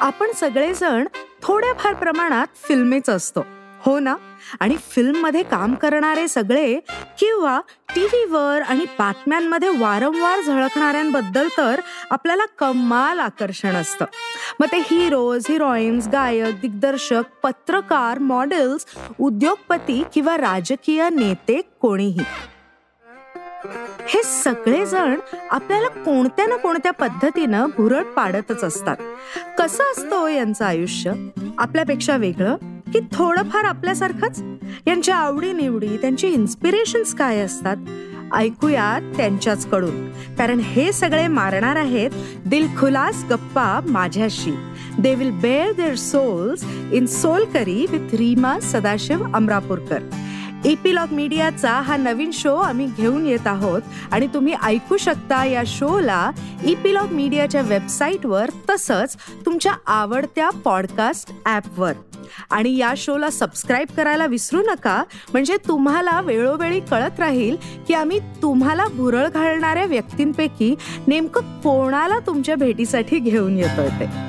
आपण सगळेजण थोड्याफार प्रमाणात फिल्मेच असतो. हो ना? आणि फिल्ममध्ये काम करणारे सगळे किंवा टीव्हीवर आणि बातम्यांमध्ये वारंवार झळकणाऱ्यांबद्दल तर आपल्याला कमाल आकर्षण असतं. मग ते हिरोज हिरोईन्स गायक दिग्दर्शक पत्रकार मॉडेल्स उद्योगपती किंवा राजकीय नेते कोणीही. हे सगळेजण आपल्याला कोणत्या ना कोणत्या पद्धतीनं भुरळ पाडतच असतात. कसं असतं हो यांचं आयुष्य? आपल्यापेक्षा वेगळं? की थोडंफार आपल्यासारखंच? यांच्या आवडीनिवडी त्यांची इन्स्पिरेशन्स काय असतात? ऐकूया त्यांच्याच कडून कारण हे सगळे मारणार आहेत दिलखुलास गप्पा माझ्याशी. They will bare their souls in Solkari with Reema Sadashiv Amrapurkar Epilogue मीडियाचा हा नवीन शो आम्ही घेऊन येत आहोत. आणि तुम्ही ऐकू शकता या शोला इपिलॉग मीडियाच्या वेबसाईटवर तसंच तुमच्या आवडत्या पॉडकास्ट ॲपवर आणि या शोला सबस्क्राईब करायला विसरू नका. म्हणजे तुम्हाला वेळोवेळी कळत राहील की आम्ही तुम्हाला भुरळ घालणाऱ्या व्यक्तींपैकी नेमकं कोणाला तुमच्या भेटीसाठी घेऊन येतोय ते.